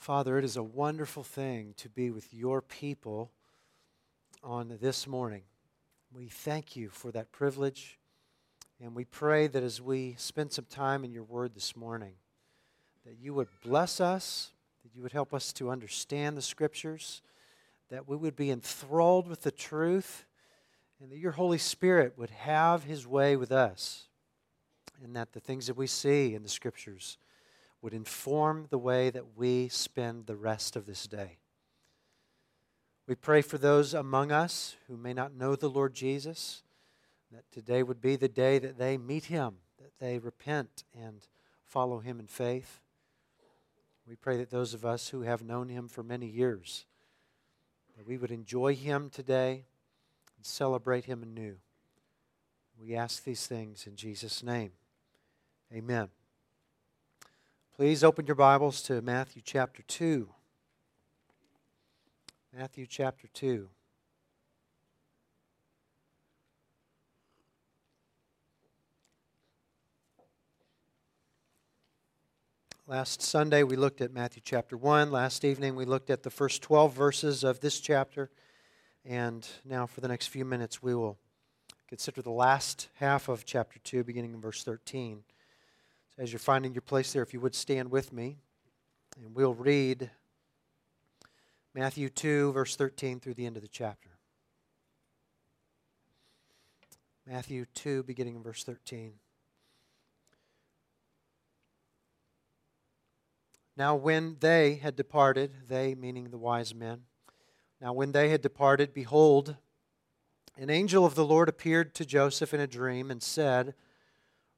Father, it is a wonderful thing to be with your people on this morning. We thank you for that privilege, and we pray that as we spend some time in your word this morning, that you would bless us, that you would help us to understand the scriptures, that we would be enthralled with the truth, and that your Holy Spirit would have his way with us, and that the things that we see in the scriptures would inform the way that we spend the rest of this day. We pray for those among us who may not know the Lord Jesus, that today would be the day that they meet him, that they repent and follow him in faith. We pray that those of us who have known him for many years, that we would enjoy him today and celebrate him anew. We ask these things in Jesus' name. Amen. Please open your Bibles to Matthew chapter 2. Matthew chapter 2. Last Sunday we looked at Matthew chapter 1. Last evening we looked at the first 12 verses of this chapter. And now for the next few minutes we will consider the last half of chapter 2, beginning in verse 13 as you're finding your place there, if you would stand with me, and we'll read Matthew 2, verse 13 through the end of the chapter. Matthew 2, beginning in verse 13. Now, when they had departed, they meaning the wise men, now when they had departed, behold, an angel of the Lord appeared to Joseph in a dream and said,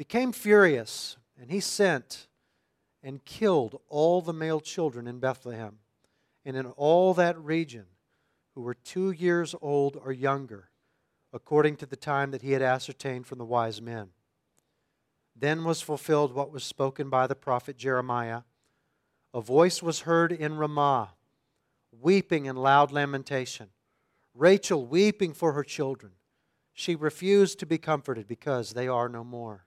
became furious, and he sent and killed all the male children in Bethlehem and in all that region who were two years old or younger, according to the time that he had ascertained from the wise men. Then was fulfilled what was spoken by the prophet Jeremiah. A voice was heard in Ramah, weeping and loud lamentation. Rachel weeping for her children. She refused to be comforted because they are no more.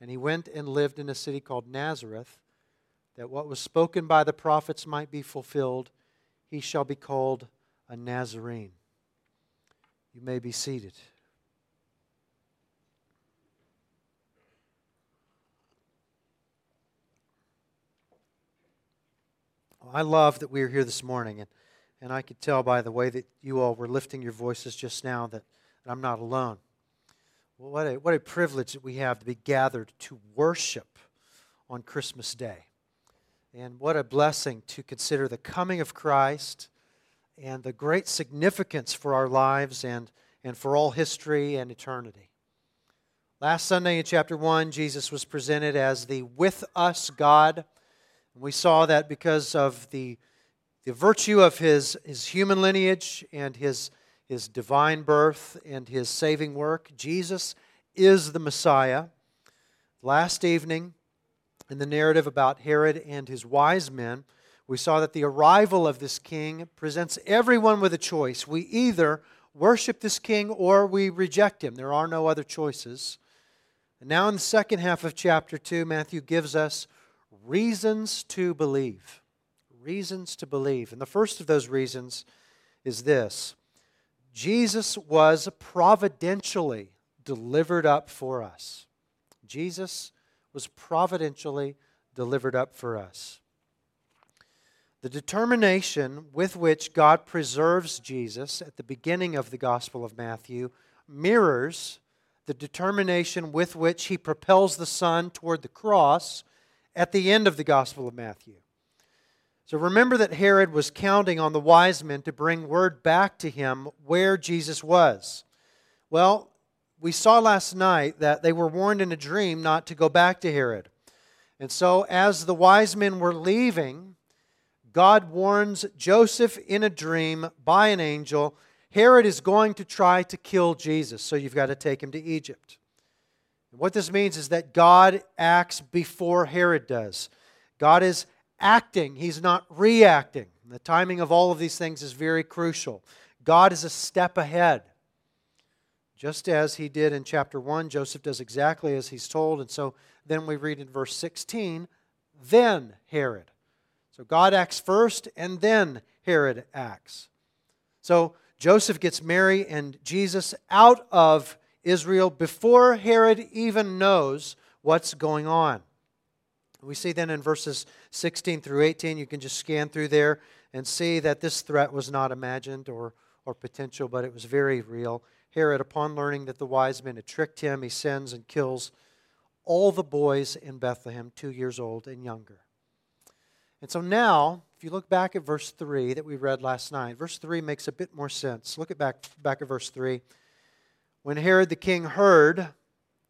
And he went and lived in a city called Nazareth, that what was spoken by the prophets might be fulfilled. He shall be called a Nazarene. You may be seated. I love that we are here this morning, and, and I could tell by the way that you all were lifting your voices just now that, that I'm not alone. What a, what a privilege that we have to be gathered to worship on Christmas Day. And what a blessing to consider the coming of Christ and the great significance for our lives and, and for all history and eternity. Last Sunday in chapter 1, Jesus was presented as the with us God. And we saw that because of the, the virtue of his, his human lineage and his his divine birth and his saving work. Jesus is the Messiah. Last evening, in the narrative about Herod and his wise men, we saw that the arrival of this king presents everyone with a choice. We either worship this king or we reject him. There are no other choices. And now, in the second half of chapter 2, Matthew gives us reasons to believe. Reasons to believe. And the first of those reasons is this Jesus was providentially delivered up for us. Jesus was providentially delivered up for us. The determination with which God preserves Jesus at the beginning of the Gospel of Matthew mirrors the determination with which he propels the Son toward the cross at the end of the Gospel of Matthew. So remember that Herod was counting on the wise men to bring word back to him where Jesus was. Well, we saw last night that they were warned in a dream not to go back to Herod. And so, as the wise men were leaving, God warns Joseph in a dream by an angel Herod is going to try to kill Jesus, so you've got to take him to Egypt. What this means is that God acts before Herod does. God is acting, He's not reacting. The timing of all of these things is very crucial. God is a step ahead. Just as he did in chapter 1, Joseph does exactly as he's told. And so then we read in verse 16, then Herod. So God acts first, and then Herod acts. So Joseph gets Mary and Jesus out of Israel before Herod even knows what's going on. We see then in verses 16 through 18, you can just scan through there and see that this threat was not imagined or, or potential, but it was very real. Herod, upon learning that the wise men had tricked him, he sends and kills all the boys in Bethlehem, two years old and younger. And so now, if you look back at verse 3 that we read last night, verse 3 makes a bit more sense. Look at back, back at verse 3. When Herod the king heard,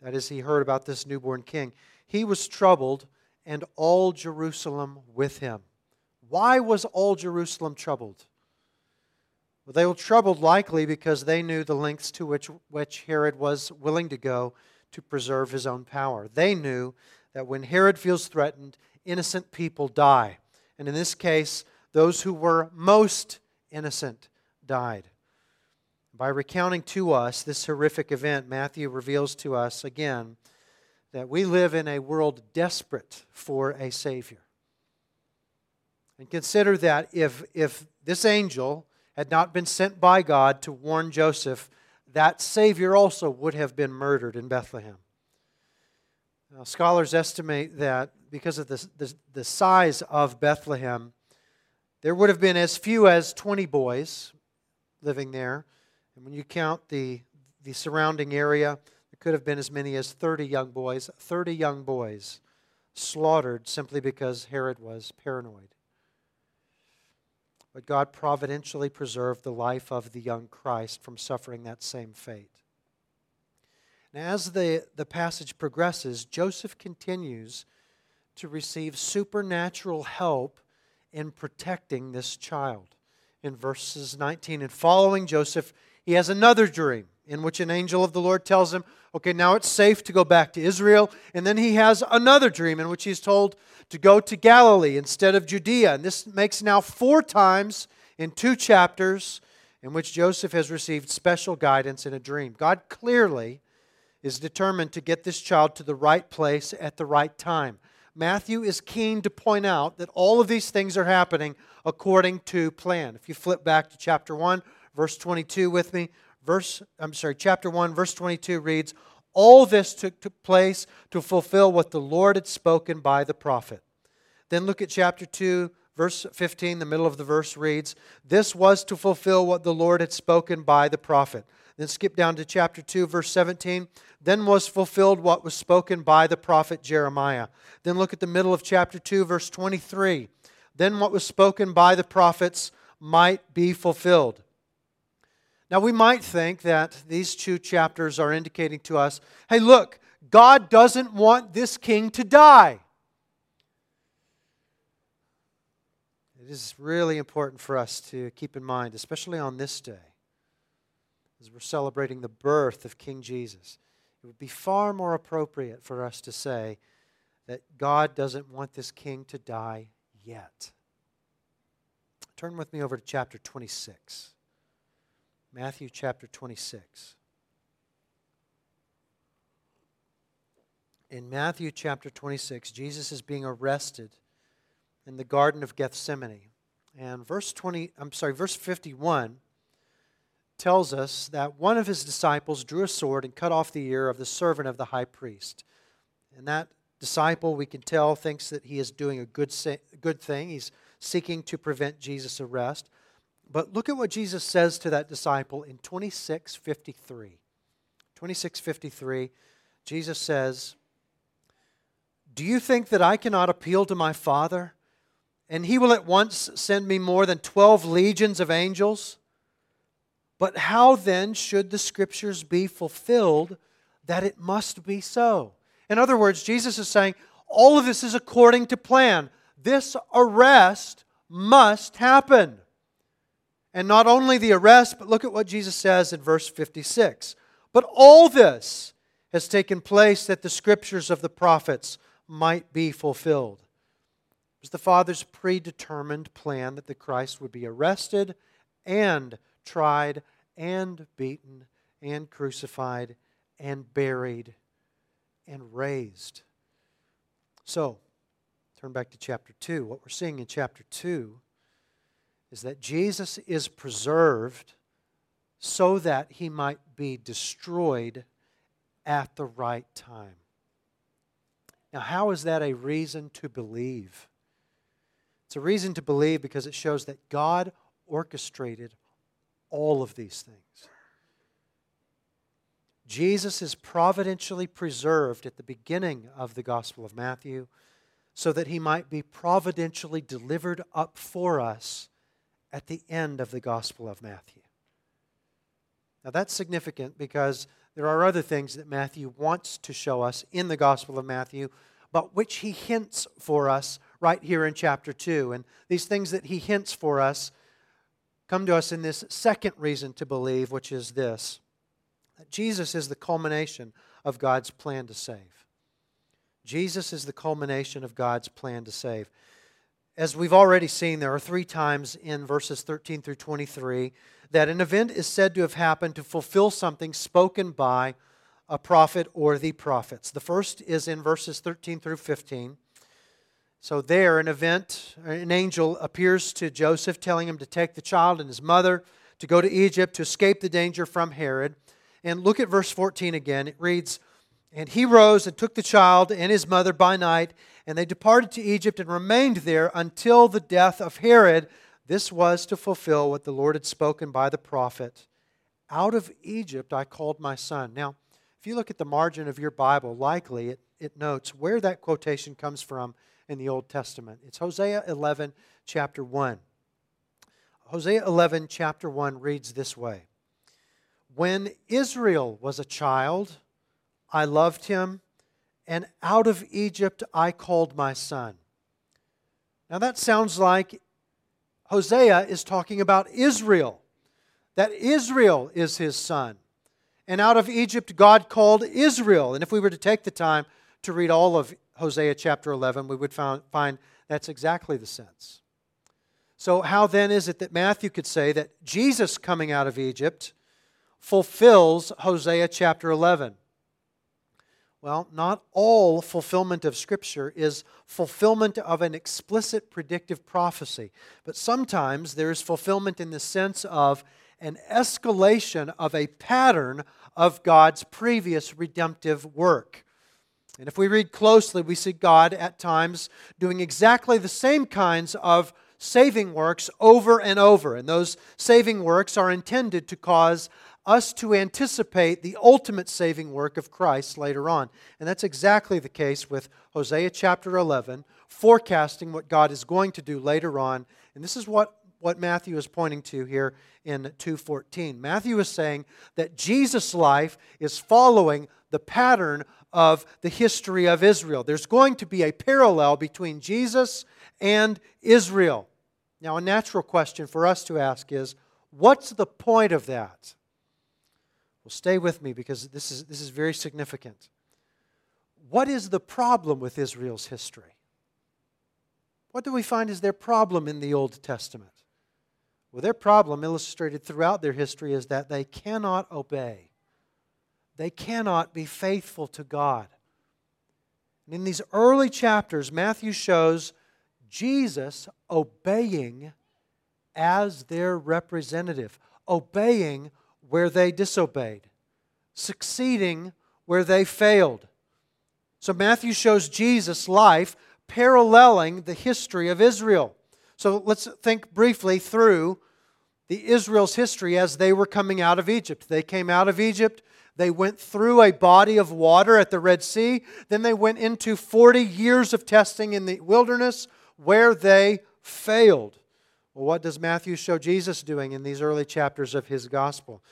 that is, he heard about this newborn king, he was troubled, and all Jerusalem with him. Why was all Jerusalem troubled? Well, they were troubled likely because they knew the lengths to which, which Herod was willing to go to preserve his own power. They knew that when Herod feels threatened, innocent people die. And in this case, those who were most innocent died. By recounting to us this horrific event, Matthew reveals to us again that we live in a world desperate for a Savior. And consider that if, if this angel had not been sent by God to warn Joseph, that Savior also would have been murdered in Bethlehem. Now, scholars estimate that because of the, the, the size of Bethlehem, there would have been as few as 20 boys living there. And when you count the, the surrounding area, could have been as many as 30 young boys, 30 young boys slaughtered simply because Herod was paranoid. But God providentially preserved the life of the young Christ from suffering that same fate. And as the, the passage progresses, Joseph continues to receive supernatural help in protecting this child. In verses 19 and following, Joseph, he has another dream in which an angel of the Lord tells him, okay, now it's safe to go back to Israel. And then he has another dream in which he's told to go to Galilee instead of Judea. And this makes now four times in two chapters in which Joseph has received special guidance in a dream. God clearly is determined to get this child to the right place at the right time. Matthew is keen to point out that all of these things are happening according to plan. If you flip back to chapter 1, verse 22 with me, verse I'm sorry, chapter 1 verse 22 reads, "All this took, took place to fulfill what the Lord had spoken by the prophet." Then look at chapter 2 Verse 15, the middle of the verse reads, This was to fulfill what the Lord had spoken by the prophet. Then skip down to chapter 2, verse 17. Then was fulfilled what was spoken by the prophet Jeremiah. Then look at the middle of chapter 2, verse 23. Then what was spoken by the prophets might be fulfilled. Now, we might think that these two chapters are indicating to us hey, look, God doesn't want this king to die. It is really important for us to keep in mind, especially on this day as we're celebrating the birth of King Jesus, it would be far more appropriate for us to say that God doesn't want this king to die yet. Turn with me over to chapter 26. Matthew chapter 26. In Matthew chapter 26, Jesus is being arrested in the Garden of Gethsemane. And verse 20, I'm sorry, verse 51 tells us that one of his disciples drew a sword and cut off the ear of the servant of the high priest. And that disciple, we can tell, thinks that he is doing a good, good thing. He's seeking to prevent Jesus' arrest. But look at what Jesus says to that disciple in 2653. 2653, Jesus says, Do you think that I cannot appeal to my Father, and he will at once send me more than 12 legions of angels? But how then should the scriptures be fulfilled that it must be so? In other words, Jesus is saying, all of this is according to plan. This arrest must happen. And not only the arrest, but look at what Jesus says in verse 56. But all this has taken place that the scriptures of the prophets might be fulfilled. It was the Father's predetermined plan that the Christ would be arrested and tried and beaten and crucified and buried and raised. So, turn back to chapter 2. What we're seeing in chapter 2 is that Jesus is preserved so that he might be destroyed at the right time. Now, how is that a reason to believe? It's a reason to believe because it shows that God orchestrated all of these things. Jesus is providentially preserved at the beginning of the Gospel of Matthew so that he might be providentially delivered up for us at the end of the Gospel of Matthew. Now, that's significant because there are other things that Matthew wants to show us in the Gospel of Matthew, but which he hints for us right here in chapter 2. And these things that he hints for us come to us in this second reason to believe, which is this that Jesus is the culmination of God's plan to save. Jesus is the culmination of God's plan to save. As we've already seen, there are three times in verses 13 through 23 that an event is said to have happened to fulfill something spoken by a prophet or the prophets. The first is in verses 13 through 15. So, there, an event, an angel appears to Joseph, telling him to take the child and his mother to go to Egypt to escape the danger from Herod. And look at verse 14 again. It reads, And he rose and took the child and his mother by night, and they departed to Egypt and remained there until the death of Herod. This was to fulfill what the Lord had spoken by the prophet Out of Egypt I called my son. Now, if you look at the margin of your Bible, likely it, it notes where that quotation comes from in the Old Testament. It's Hosea 11, chapter 1. Hosea 11, chapter 1 reads this way When Israel was a child, I loved him, and out of Egypt I called my son. Now that sounds like Hosea is talking about Israel, that Israel is his son. And out of Egypt, God called Israel. And if we were to take the time to read all of Hosea chapter 11, we would find that's exactly the sense. So, how then is it that Matthew could say that Jesus coming out of Egypt fulfills Hosea chapter 11? Well, not all fulfillment of Scripture is fulfillment of an explicit predictive prophecy, but sometimes there is fulfillment in the sense of an escalation of a pattern of God's previous redemptive work. And if we read closely, we see God at times doing exactly the same kinds of saving works over and over. And those saving works are intended to cause us to anticipate the ultimate saving work of Christ later on. And that's exactly the case with Hosea chapter 11, forecasting what God is going to do later on. And this is what, what Matthew is pointing to here in 2:14. Matthew is saying that Jesus' life is following the pattern of the history of Israel. There's going to be a parallel between Jesus and Israel. Now, a natural question for us to ask is what's the point of that? Well, stay with me because this is, this is very significant. What is the problem with Israel's history? What do we find is their problem in the Old Testament? Well, their problem, illustrated throughout their history, is that they cannot obey. They cannot be faithful to God. And in these early chapters, Matthew shows Jesus obeying as their representative, obeying where they disobeyed, succeeding where they failed. So Matthew shows Jesus' life paralleling the history of Israel. So let's think briefly through the Israel's history as they were coming out of Egypt. They came out of Egypt, they went through a body of water at the Red Sea, then they went into 40 years of testing in the wilderness where they failed. Well, what does Matthew show Jesus doing in these early chapters of his gospel?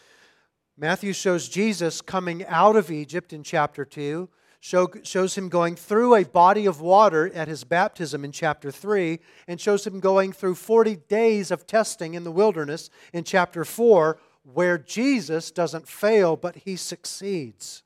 Matthew shows Jesus coming out of Egypt in chapter 2, show, shows him going through a body of water at his baptism in chapter 3, and shows him going through 40 days of testing in the wilderness in chapter 4, where Jesus doesn't fail, but he succeeds.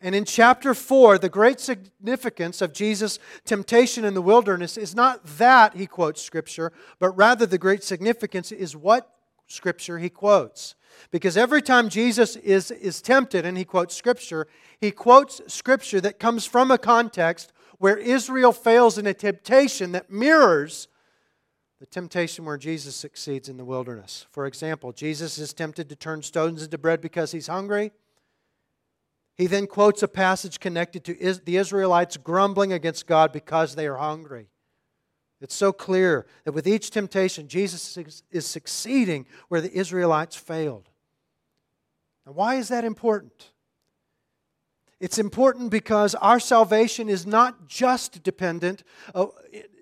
And in chapter 4, the great significance of Jesus' temptation in the wilderness is not that he quotes Scripture, but rather the great significance is what Scripture he quotes. Because every time Jesus is, is tempted and he quotes Scripture, he quotes Scripture that comes from a context where Israel fails in a temptation that mirrors the temptation where Jesus succeeds in the wilderness. For example, Jesus is tempted to turn stones into bread because he's hungry. He then quotes a passage connected to the Israelites grumbling against God because they are hungry. It's so clear that with each temptation, Jesus is succeeding where the Israelites failed. Now, why is that important? It's important because our salvation is not just dependent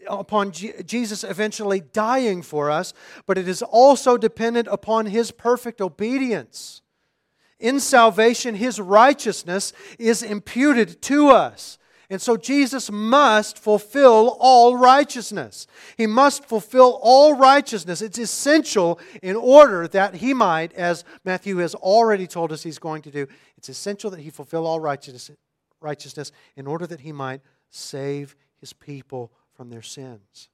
upon Jesus eventually dying for us, but it is also dependent upon his perfect obedience. In salvation, his righteousness is imputed to us. And so Jesus must fulfill all righteousness. He must fulfill all righteousness. It's essential in order that he might, as Matthew has already told us he's going to do, it's essential that he fulfill all righteousness, righteousness in order that he might save his people from their sins.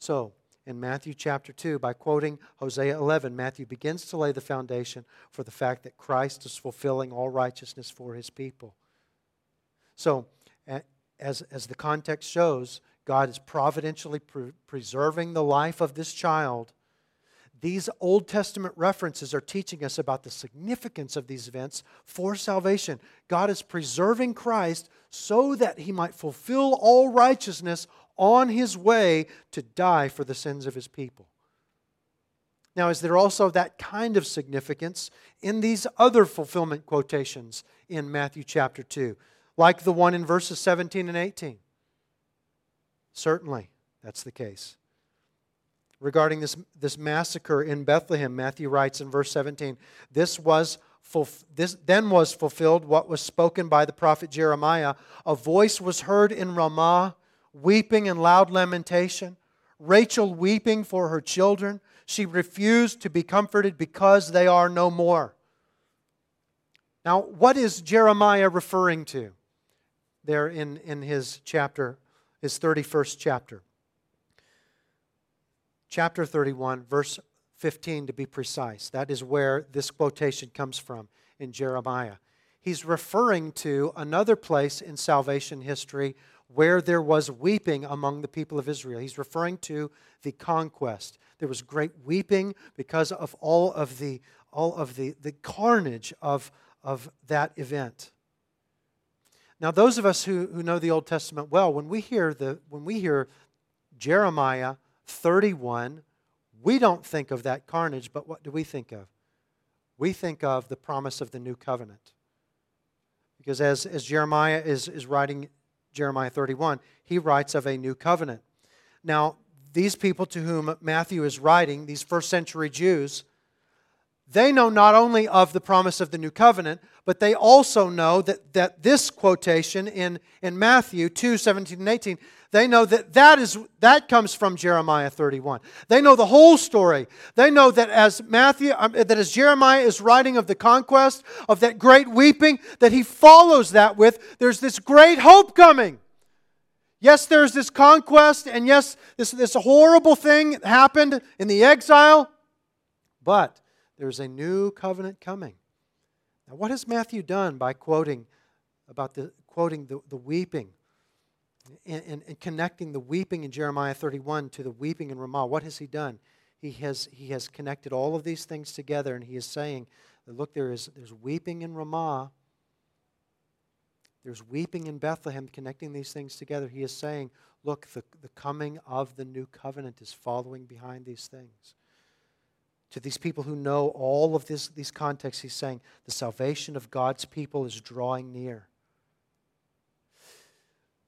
So, in Matthew chapter 2, by quoting Hosea 11, Matthew begins to lay the foundation for the fact that Christ is fulfilling all righteousness for his people. So, as, as the context shows, God is providentially pre- preserving the life of this child. These Old Testament references are teaching us about the significance of these events for salvation. God is preserving Christ so that he might fulfill all righteousness on his way to die for the sins of his people. Now, is there also that kind of significance in these other fulfillment quotations in Matthew chapter 2? like the one in verses 17 and 18? Certainly, that's the case. Regarding this, this massacre in Bethlehem, Matthew writes in verse 17, this was this then was fulfilled what was spoken by the prophet Jeremiah. A voice was heard in Ramah, weeping and loud lamentation. Rachel weeping for her children. She refused to be comforted because they are no more. Now, what is Jeremiah referring to? there in, in his chapter, his 31st chapter. Chapter 31, verse 15 to be precise. That is where this quotation comes from in Jeremiah. He's referring to another place in salvation history where there was weeping among the people of Israel. He's referring to the conquest. There was great weeping because of all of the, all of the, the carnage of, of that event. Now, those of us who, who know the Old Testament well, when we hear the when we hear Jeremiah 31, we don't think of that carnage, but what do we think of? We think of the promise of the new covenant. Because as, as Jeremiah is, is writing Jeremiah 31, he writes of a new covenant. Now, these people to whom Matthew is writing, these first century Jews, they know not only of the promise of the new covenant, but they also know that, that this quotation in, in Matthew 2 17 and 18, they know that that, is, that comes from Jeremiah 31. They know the whole story. They know that as Matthew, um, that as Jeremiah is writing of the conquest, of that great weeping, that he follows that with, there's this great hope coming. Yes, there's this conquest, and yes, this, this horrible thing happened in the exile, but there's a new covenant coming. Now, what has Matthew done by quoting about the quoting the, the weeping and, connecting the weeping in Jeremiah 31 to the weeping in Ramah? What has he done? He has, he has connected all of these things together, and he is saying look, there is there's weeping in Ramah, There's weeping in Bethlehem, connecting these things together. He is saying, look, the, the coming of the new covenant is following behind these things. To these people who know all of this, these contexts, he's saying the salvation of God's people is drawing near.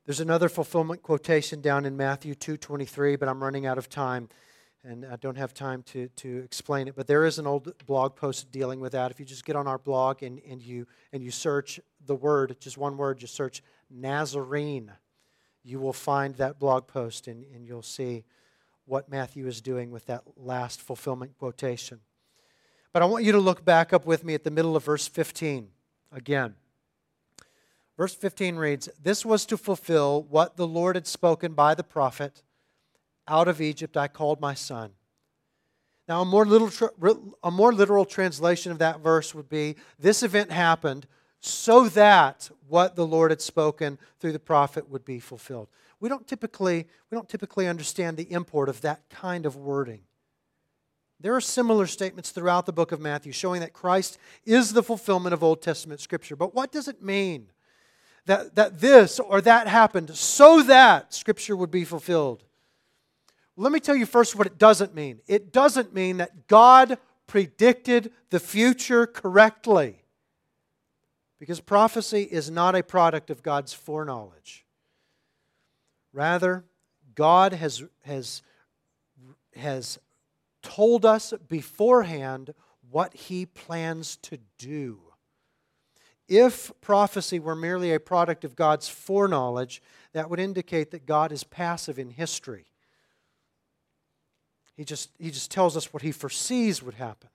There's another fulfillment quotation down in Matthew 2:23, but I'm running out of time and I don't have time to, to explain it. But there is an old blog post dealing with that. If you just get on our blog and, and you and you search the word, just one word, just search Nazarene, you will find that blog post and, and you'll see what Matthew is doing with that last fulfillment quotation. But I want you to look back up with me at the middle of verse 15 again. Verse 15 reads This was to fulfill what the Lord had spoken by the prophet Out of Egypt I called my son. Now, a more, literal, a more literal translation of that verse would be This event happened so that what the Lord had spoken through the prophet would be fulfilled. We don't typically, we don't typically understand the import of that kind of wording. There are similar statements throughout the book of Matthew showing that Christ is the fulfillment of Old Testament Scripture. But what does it mean that, that this or that happened so that Scripture would be fulfilled? Let me tell you first what it doesn't mean. It doesn't mean that God predicted the future correctly. Because prophecy is not a product of God's foreknowledge. Rather, God has, has, has told us beforehand what he plans to do. If prophecy were merely a product of God's foreknowledge, that would indicate that God is passive in history. He just, he just tells us what he foresees would happen.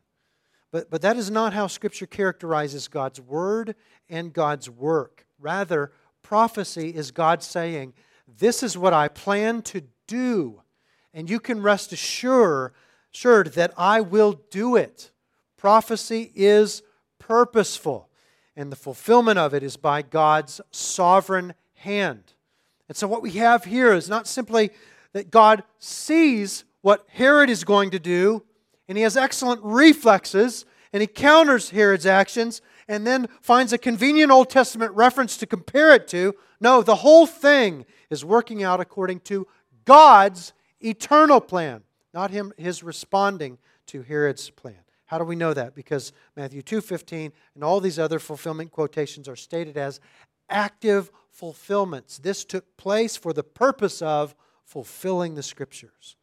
But, but that is not how Scripture characterizes God's word and God's work. Rather, prophecy is God saying, this is what I plan to do. And you can rest assured, assured that I will do it. Prophecy is purposeful, and the fulfillment of it is by God's sovereign hand. And so, what we have here is not simply that God sees what Herod is going to do, and he has excellent reflexes, and he counters Herod's actions, and then finds a convenient Old Testament reference to compare it to. No, the whole thing is working out according to God's eternal plan, not him his responding to Herod's plan. How do we know that? Because Matthew 2:15 and all these other fulfillment quotations are stated as active fulfillments. This took place for the purpose of fulfilling the scriptures.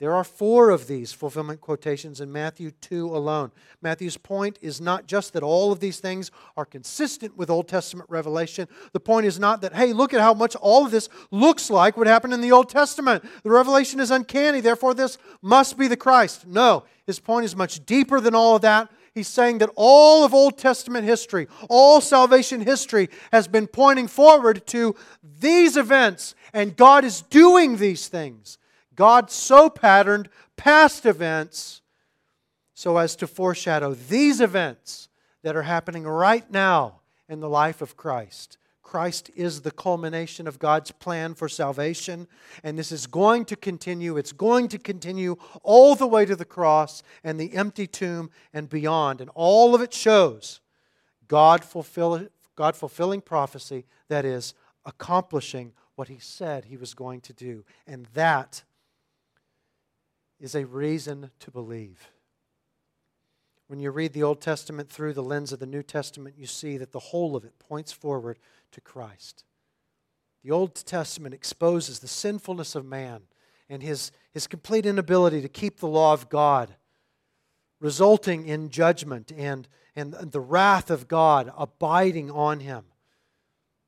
There are four of these fulfillment quotations in Matthew 2 alone. Matthew's point is not just that all of these things are consistent with Old Testament revelation. The point is not that, hey, look at how much all of this looks like what happened in the Old Testament. The revelation is uncanny, therefore, this must be the Christ. No, his point is much deeper than all of that. He's saying that all of Old Testament history, all salvation history, has been pointing forward to these events, and God is doing these things. God so patterned past events so as to foreshadow these events that are happening right now in the life of Christ. Christ is the culmination of God's plan for salvation, and this is going to continue. It's going to continue all the way to the cross and the empty tomb and beyond. And all of it shows God, fulfill, God fulfilling prophecy, that is, accomplishing what He said He was going to do. And that is a reason to believe. When you read the Old Testament through the lens of the New Testament, you see that the whole of it points forward to Christ. The Old Testament exposes the sinfulness of man and his, his complete inability to keep the law of God, resulting in judgment and, and the wrath of God abiding on him.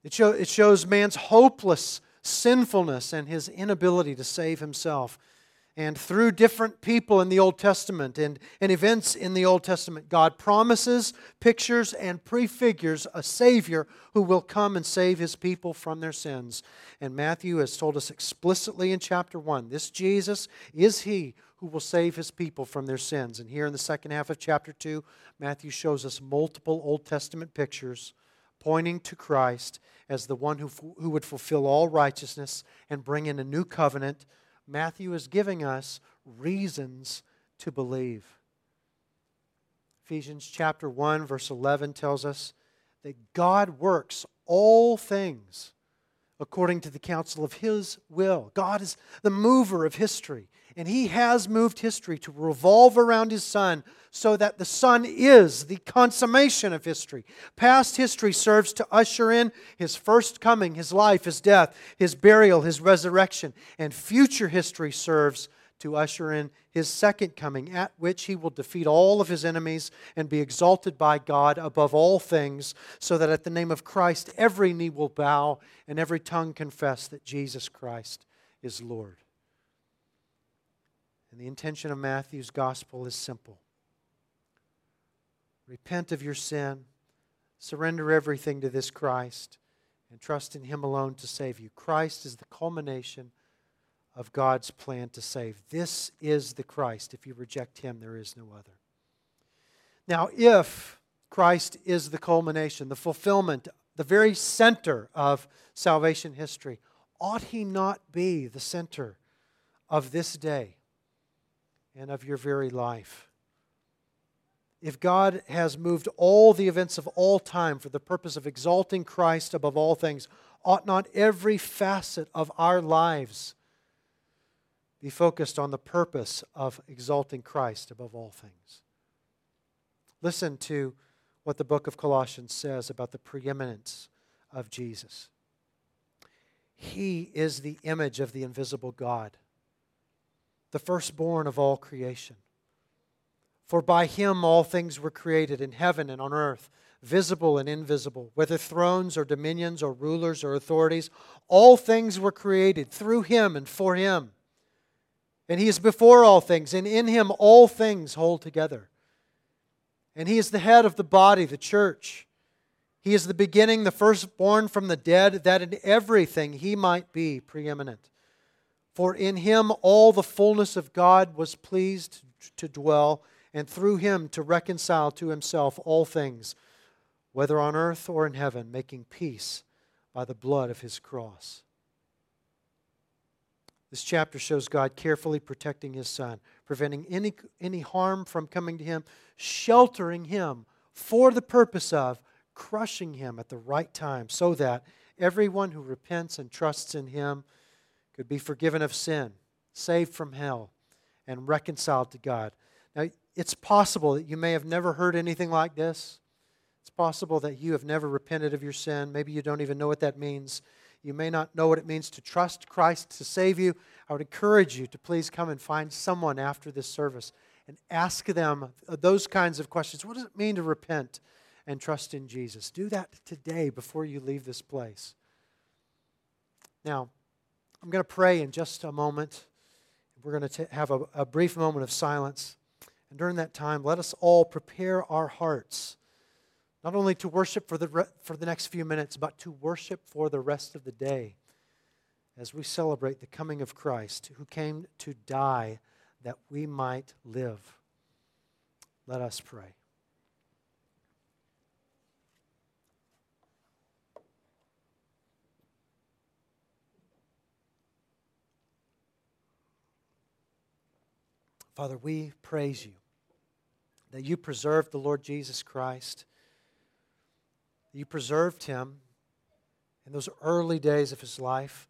It, show, it shows man's hopeless sinfulness and his inability to save himself and through different people in the Old Testament and, and events in the Old Testament, God promises, pictures, and prefigures a Savior who will come and save his people from their sins. And Matthew has told us explicitly in chapter 1 this Jesus is he who will save his people from their sins. And here in the second half of chapter 2, Matthew shows us multiple Old Testament pictures pointing to Christ as the one who, who would fulfill all righteousness and bring in a new covenant Matthew is giving us reasons to believe. Ephesians chapter 1 verse 11 tells us that God works all things according to the counsel of His will. God is the mover of history, and He has moved history to revolve around His Son so that the Son is the consummation of history. Past history serves to usher in His first coming, His life, His death, His burial, His resurrection, and future history serves to usher in his second coming, at which he will defeat all of his enemies and be exalted by God above all things, so that at the name of Christ every knee will bow and every tongue confess that Jesus Christ is Lord. And the intention of Matthew's gospel is simple repent of your sin, surrender everything to this Christ, and trust in him alone to save you. Christ is the culmination of God's plan to save. This is the Christ. If you reject him, there is no other. Now, if Christ is the culmination, the fulfillment, the very center of salvation history, ought he not be the center of this day and of your very life? If God has moved all the events of all time for the purpose of exalting Christ above all things, ought not every facet of our lives be focused on the purpose of exalting Christ above all things. Listen to what the book of Colossians says about the preeminence of Jesus. He is the image of the invisible God, the firstborn of all creation. For by him all things were created in heaven and on earth, visible and invisible, whether thrones or dominions or rulers or authorities, all things were created through him and for him. And he is before all things, and in him all things hold together. And he is the head of the body, the church. He is the beginning, the firstborn from the dead, that in everything he might be preeminent. For in him all the fullness of God was pleased to dwell, and through him to reconcile to himself all things, whether on earth or in heaven, making peace by the blood of his cross. This chapter shows God carefully protecting his son, preventing any, any harm from coming to him, sheltering him for the purpose of crushing him at the right time, so that everyone who repents and trusts in him could be forgiven of sin, saved from hell, and reconciled to God. Now, it's possible that you may have never heard anything like this. It's possible that you have never repented of your sin. Maybe you don't even know what that means. You may not know what it means to trust Christ to save you. I would encourage you to please come and find someone after this service and ask them those kinds of questions. What does it mean to repent and trust in Jesus? Do that today before you leave this place. Now, I'm going to pray in just a moment. We're going to have a, a brief moment of silence. And during that time, let us all prepare our hearts not only to worship for the, re- for the next few minutes, but to worship for the rest of the day as we celebrate the coming of Christ, who came to die that we might live. Let us pray. Father, we praise you that you preserved the Lord Jesus Christ you preserved him in those early days of his life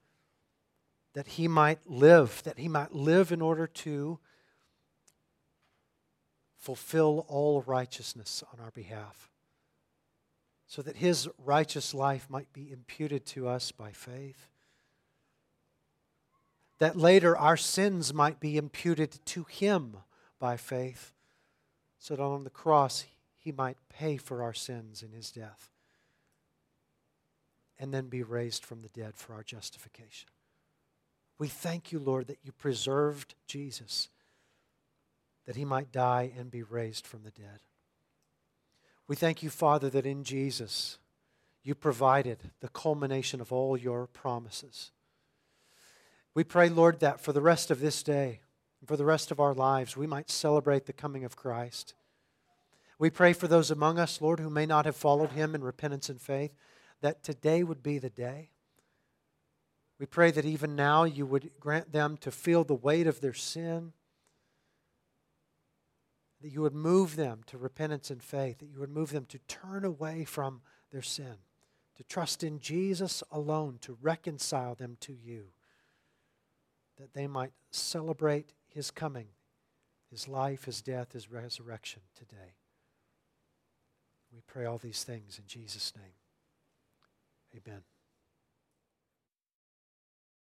that he might live, that he might live in order to fulfill all righteousness on our behalf, so that his righteous life might be imputed to us by faith, that later our sins might be imputed to him by faith, so that on the cross he might pay for our sins in his death and then be raised from the dead for our justification. We thank you, Lord, that you preserved Jesus, that he might die and be raised from the dead. We thank you, Father, that in Jesus you provided the culmination of all your promises. We pray, Lord, that for the rest of this day and for the rest of our lives, we might celebrate the coming of Christ. We pray for those among us, Lord, who may not have followed him in repentance and faith that today would be the day. We pray that even now you would grant them to feel the weight of their sin, that you would move them to repentance and faith, that you would move them to turn away from their sin, to trust in Jesus alone to reconcile them to you, that they might celebrate his coming, his life, his death, his resurrection today. We pray all these things in Jesus' name. Amen.